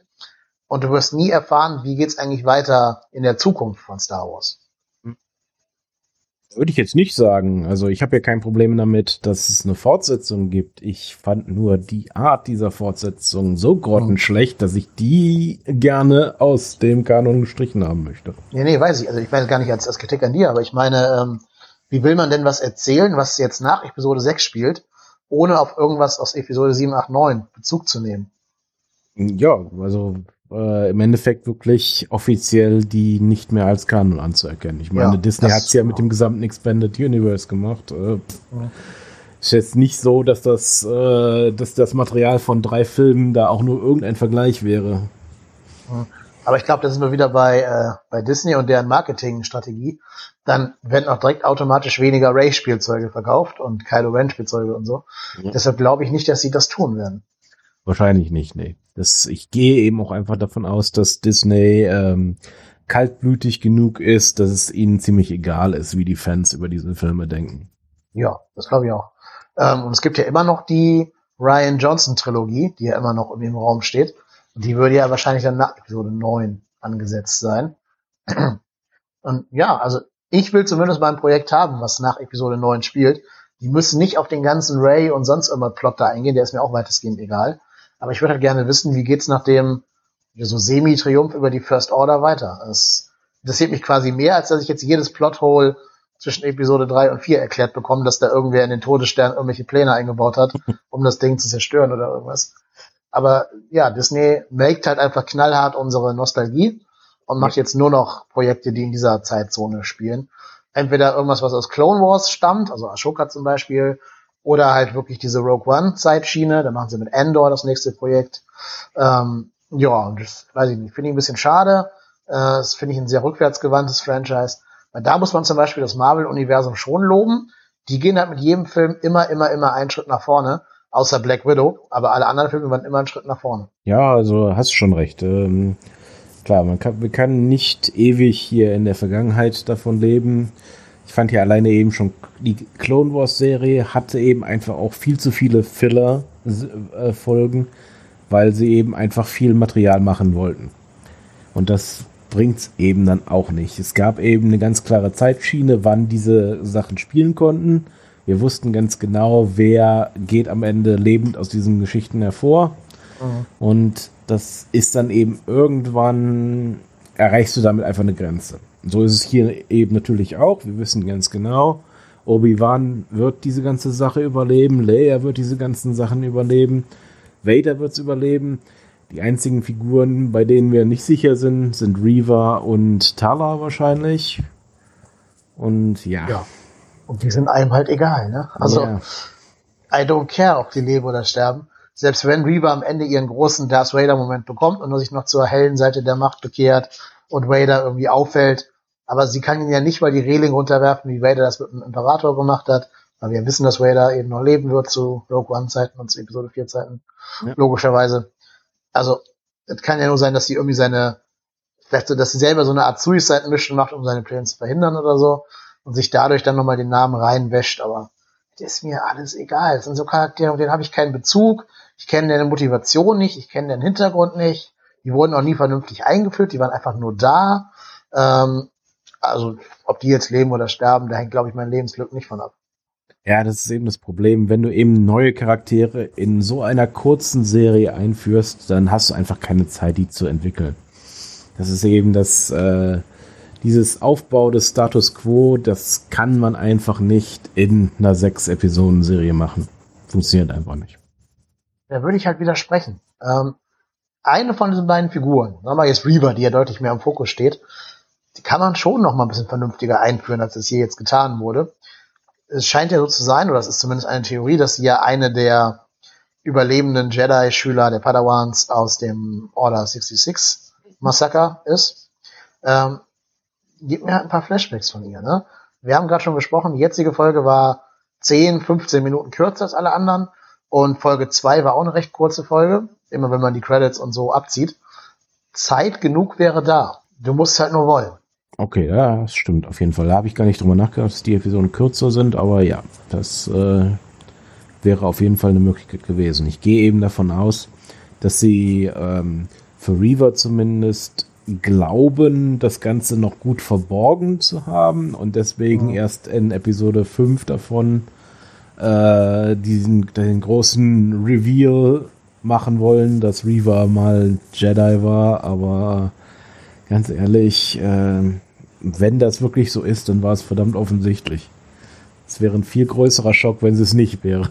Und du wirst nie erfahren, wie geht's eigentlich weiter in der Zukunft von Star Wars. Würde ich jetzt nicht sagen. Also ich habe ja kein Problem damit, dass es eine Fortsetzung gibt. Ich fand nur die Art dieser Fortsetzung so grottenschlecht, dass ich die gerne aus dem Kanon gestrichen haben möchte. Nee, nee, weiß ich. Also ich meine gar nicht als, als Kritik an dir, aber ich meine, ähm, wie will man denn was erzählen, was jetzt nach Episode 6 spielt, ohne auf irgendwas aus Episode 7, 8, 9 Bezug zu nehmen. Ja, also äh, im Endeffekt wirklich offiziell die nicht mehr als Kanon anzuerkennen. Ich meine, ja, Disney hat es ja mit dem gesamten Expanded Universe gemacht. Äh. Ist jetzt nicht so, dass das, äh, dass das Material von drei Filmen da auch nur irgendein Vergleich wäre. Aber ich glaube, da sind wir wieder bei, äh, bei Disney und deren Marketingstrategie. Dann werden auch direkt automatisch weniger Ray-Spielzeuge verkauft und Kylo Ren-Spielzeuge und so. Ja. Deshalb glaube ich nicht, dass sie das tun werden. Wahrscheinlich nicht, nee. Das, ich gehe eben auch einfach davon aus, dass Disney ähm, kaltblütig genug ist, dass es ihnen ziemlich egal ist, wie die Fans über diese Filme denken. Ja, das glaube ich auch. Ähm, und es gibt ja immer noch die Ryan Johnson Trilogie, die ja immer noch im Raum steht. Die würde ja wahrscheinlich dann nach Episode 9 angesetzt sein. Und ja, also ich will zumindest mal ein Projekt haben, was nach Episode 9 spielt. Die müssen nicht auf den ganzen Ray und sonst immer Plot da eingehen, der ist mir auch weitestgehend egal. Aber ich würde halt gerne wissen, wie geht's nach dem so Semi-Triumph über die First Order weiter. Das interessiert mich quasi mehr, als dass ich jetzt jedes Plothole zwischen Episode 3 und 4 erklärt bekomme, dass da irgendwer in den Todesstern irgendwelche Pläne eingebaut hat, um das Ding zu zerstören oder irgendwas. Aber ja, Disney melkt halt einfach knallhart unsere Nostalgie und macht jetzt nur noch Projekte, die in dieser Zeitzone spielen. Entweder irgendwas, was aus Clone Wars stammt, also Ashoka zum Beispiel, oder halt wirklich diese Rogue One Zeitschiene. Da machen sie mit Endor das nächste Projekt. Ähm, ja, und das weiß ich nicht. Finde ich ein bisschen schade. Äh, das finde ich ein sehr rückwärtsgewandtes Franchise. Weil da muss man zum Beispiel das Marvel-Universum schon loben. Die gehen halt mit jedem Film immer, immer, immer einen Schritt nach vorne. Außer Black Widow. Aber alle anderen Filme waren immer einen Schritt nach vorne. Ja, also hast schon recht. Ähm, klar, man kann, man kann nicht ewig hier in der Vergangenheit davon leben. Ich fand ja alleine eben schon, die Clone Wars Serie hatte eben einfach auch viel zu viele Filler-Folgen. Äh, weil sie eben einfach viel Material machen wollten. Und das bringt's eben dann auch nicht. Es gab eben eine ganz klare Zeitschiene, wann diese Sachen spielen konnten. Wir wussten ganz genau, wer geht am Ende lebend aus diesen Geschichten hervor. Mhm. Und das ist dann eben irgendwann, erreichst du damit einfach eine Grenze. So ist es hier eben natürlich auch. Wir wissen ganz genau, Obi-Wan wird diese ganze Sache überleben, Leia wird diese ganzen Sachen überleben. Vader wird es überleben. Die einzigen Figuren, bei denen wir nicht sicher sind, sind Reaver und Tala wahrscheinlich. Und ja. ja. Und die sind einem halt egal, ne? Also, ja. I don't care, ob die leben oder sterben. Selbst wenn Reaver am Ende ihren großen Darth Vader-Moment bekommt und sich noch zur hellen Seite der Macht bekehrt und Vader irgendwie auffällt. Aber sie kann ihn ja nicht mal die Reling runterwerfen, wie Vader das mit dem Imperator gemacht hat. Weil wir wissen, dass Vader eben noch leben wird zu Rogue One-Zeiten und zu Episode 4-Zeiten. Ja. Logischerweise. Also, es kann ja nur sein, dass sie irgendwie seine, vielleicht so, dass sie selber so eine Art Suicide-Mission macht, um seine Pläne zu verhindern oder so. Und sich dadurch dann nochmal den Namen reinwäscht, aber das ist mir alles egal. Das sind so Charaktere, auf denen habe ich keinen Bezug. Ich kenne deren Motivation nicht, ich kenne den Hintergrund nicht. Die wurden auch nie vernünftig eingeführt, die waren einfach nur da. Ähm, also, ob die jetzt leben oder sterben, da hängt, glaube ich, mein Lebensglück nicht von ab. Ja, das ist eben das Problem. Wenn du eben neue Charaktere in so einer kurzen Serie einführst, dann hast du einfach keine Zeit, die zu entwickeln. Das ist eben das, äh, dieses Aufbau des Status Quo, das kann man einfach nicht in einer sechs Episoden Serie machen. Funktioniert einfach nicht. Da würde ich halt widersprechen. Ähm, eine von diesen beiden Figuren, sagen wir jetzt Reaver, die ja deutlich mehr im Fokus steht, kann man schon noch mal ein bisschen vernünftiger einführen, als es hier jetzt getan wurde es scheint ja so zu sein, oder es ist zumindest eine Theorie, dass sie ja eine der überlebenden Jedi-Schüler der Padawans aus dem Order 66 Massaker ist. Ähm, gibt mir halt ein paar Flashbacks von ihr. Ne? Wir haben gerade schon gesprochen, die jetzige Folge war 10, 15 Minuten kürzer als alle anderen und Folge 2 war auch eine recht kurze Folge, immer wenn man die Credits und so abzieht. Zeit genug wäre da. Du musst halt nur wollen. Okay, ja, das stimmt auf jeden Fall. Da habe ich gar nicht drüber nachgedacht, dass die Episoden kürzer sind, aber ja, das äh, wäre auf jeden Fall eine Möglichkeit gewesen. Ich gehe eben davon aus, dass sie ähm, für Reaver zumindest glauben, das Ganze noch gut verborgen zu haben und deswegen ja. erst in Episode 5 davon äh, diesen den großen Reveal machen wollen, dass Reaver mal Jedi war, aber ganz ehrlich, äh, wenn das wirklich so ist, dann war es verdammt offensichtlich. Es wäre ein viel größerer Schock, wenn es nicht wäre.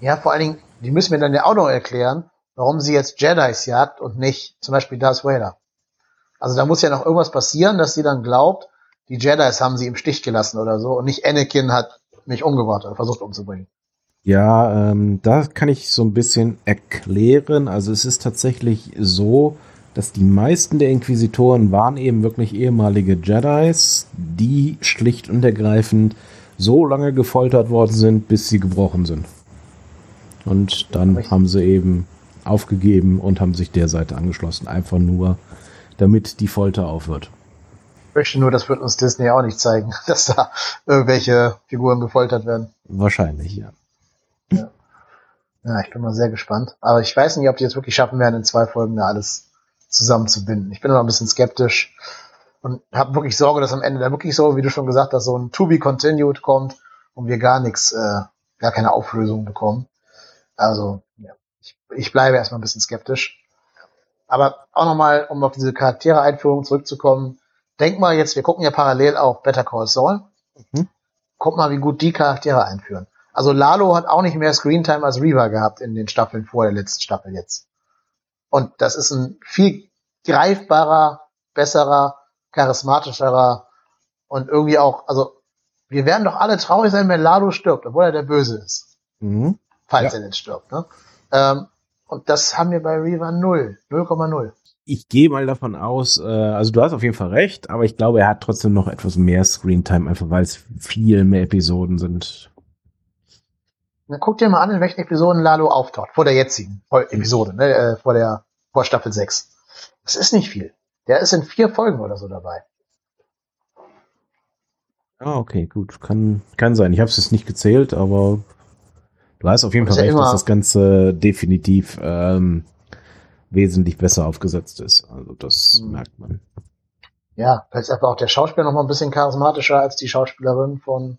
Ja, vor allen Dingen, die müssen mir dann ja auch noch erklären, warum sie jetzt Jedis jagt und nicht zum Beispiel Darth Vader. Also da muss ja noch irgendwas passieren, dass sie dann glaubt, die Jedis haben sie im Stich gelassen oder so und nicht Anakin hat mich umgebracht oder versucht umzubringen. Ja, ähm, da kann ich so ein bisschen erklären. Also es ist tatsächlich so, dass die meisten der Inquisitoren waren eben wirklich ehemalige Jedis, die schlicht und ergreifend so lange gefoltert worden sind, bis sie gebrochen sind. Und dann haben sie eben aufgegeben und haben sich der Seite angeschlossen. Einfach nur, damit die Folter aufhört. Ich möchte nur, das wird uns Disney auch nicht zeigen, dass da irgendwelche Figuren gefoltert werden. Wahrscheinlich, ja. Ja, ja ich bin mal sehr gespannt. Aber ich weiß nicht, ob die es wirklich schaffen werden, in zwei Folgen da alles zusammenzubinden. Ich bin immer ein bisschen skeptisch. Und habe wirklich Sorge, dass am Ende da wirklich so, wie du schon gesagt hast, so ein To be continued kommt und wir gar nichts, äh, gar keine Auflösung bekommen. Also, ja, ich, ich bleibe erstmal ein bisschen skeptisch. Aber auch nochmal, um auf diese Charaktere-Einführung zurückzukommen, denk mal jetzt, wir gucken ja parallel auch Better Call Saul. Mhm. Guck mal, wie gut die Charaktere einführen. Also Lalo hat auch nicht mehr Screentime als Reaver gehabt in den Staffeln vor der letzten Staffel jetzt. Und das ist ein viel greifbarer, besserer, charismatischerer und irgendwie auch, also wir werden doch alle traurig sein, wenn Lalo stirbt, obwohl er der Böse ist. Mhm. Falls ja. er nicht stirbt. Ne? Ähm, und das haben wir bei Reaver 0, 0,0. Ich gehe mal davon aus, äh, also du hast auf jeden Fall recht, aber ich glaube, er hat trotzdem noch etwas mehr Screentime, einfach weil es viel mehr Episoden sind. Dann guck dir mal an, in welchen Episoden Lalo auftaucht, vor der jetzigen Episode, ne, äh, vor der, vor Staffel 6. Das ist nicht viel. Der ist in vier Folgen oder so dabei. Ah, okay, gut. Kann, kann sein. Ich habe es jetzt nicht gezählt, aber du hast auf jeden Fall recht, dass das Ganze definitiv ähm, wesentlich besser aufgesetzt ist. Also das mhm. merkt man. Ja, vielleicht ist einfach auch der Schauspieler noch mal ein bisschen charismatischer als die Schauspielerin von,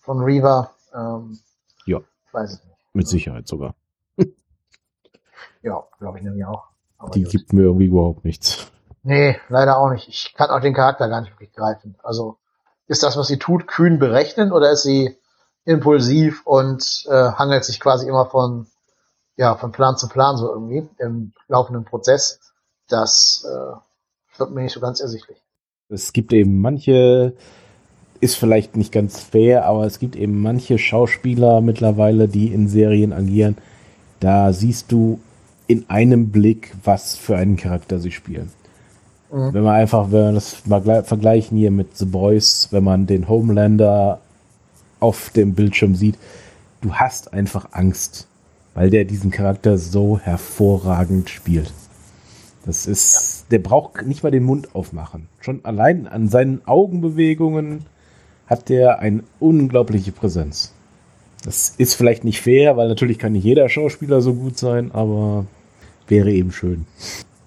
von Reaver. Ähm, ja. Weiß ich nicht. Mit Sicherheit sogar. ja, glaube ich nämlich auch. Aber die gut. gibt mir irgendwie überhaupt nichts. Nee, leider auch nicht. Ich kann auch den Charakter gar nicht wirklich greifen. Also ist das, was sie tut, kühn berechnen oder ist sie impulsiv und äh, hangelt sich quasi immer von ja von Plan zu Plan so irgendwie im laufenden Prozess? Das äh, wird mir nicht so ganz ersichtlich. Es gibt eben manche, ist vielleicht nicht ganz fair, aber es gibt eben manche Schauspieler mittlerweile, die in Serien agieren. Da siehst du in einem Blick, was für einen Charakter sie spielen. Mhm. Wenn man einfach, wenn man das mal vergleichen hier mit The Boys, wenn man den Homelander auf dem Bildschirm sieht, du hast einfach Angst, weil der diesen Charakter so hervorragend spielt. Das ist, der braucht nicht mal den Mund aufmachen. Schon allein an seinen Augenbewegungen hat der eine unglaubliche Präsenz. Das ist vielleicht nicht fair, weil natürlich kann nicht jeder Schauspieler so gut sein, aber wäre eben schön.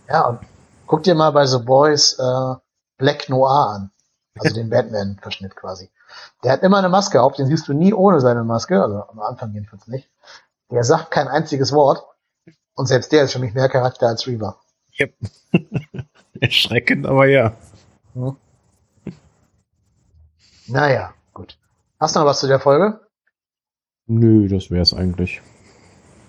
Ja, und Guck dir mal bei The Boys äh, Black Noir an. Also den Batman-Verschnitt quasi. Der hat immer eine Maske auf, den siehst du nie ohne seine Maske, also am Anfang jedenfalls nicht. Der sagt kein einziges Wort. Und selbst der ist für mich mehr Charakter als Reaver. Yep. Erschreckend, aber ja. Hm. Naja, gut. Hast du noch was zu der Folge? Nö, das wär's eigentlich.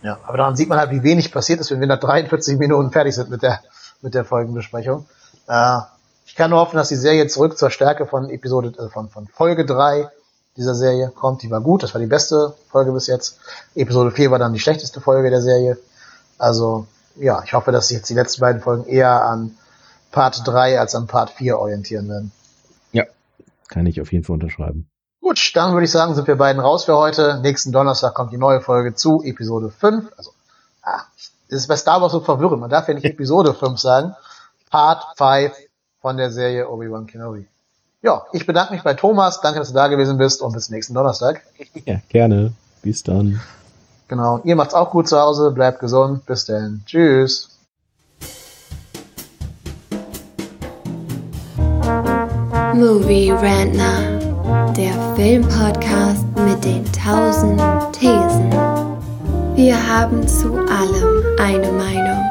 Ja, aber daran sieht man halt, wie wenig passiert ist, wenn wir nach 43 Minuten fertig sind mit der mit der Folgenbesprechung. Äh, ich kann nur hoffen, dass die Serie zurück zur Stärke von Episode, äh, von, von Folge 3 dieser Serie kommt. Die war gut, das war die beste Folge bis jetzt. Episode 4 war dann die schlechteste Folge der Serie. Also, ja, ich hoffe, dass sich jetzt die letzten beiden Folgen eher an Part 3 als an Part 4 orientieren werden. Kann ich auf jeden Fall unterschreiben. Gut, dann würde ich sagen, sind wir beiden raus für heute. Nächsten Donnerstag kommt die neue Folge zu Episode 5. Also, ah, das ist bei Star Wars so verwirrend. Man darf ja nicht Episode 5 sagen. Part 5 von der Serie Obi-Wan Kenobi. Ja, ich bedanke mich bei Thomas. Danke, dass du da gewesen bist und bis nächsten Donnerstag. Ja, gerne. Bis dann. Genau. Ihr macht's auch gut zu Hause. Bleibt gesund. Bis dann. Tschüss. Movie Rantner, der Filmpodcast mit den tausend Thesen. Wir haben zu allem eine Meinung,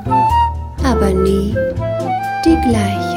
aber nie die gleiche.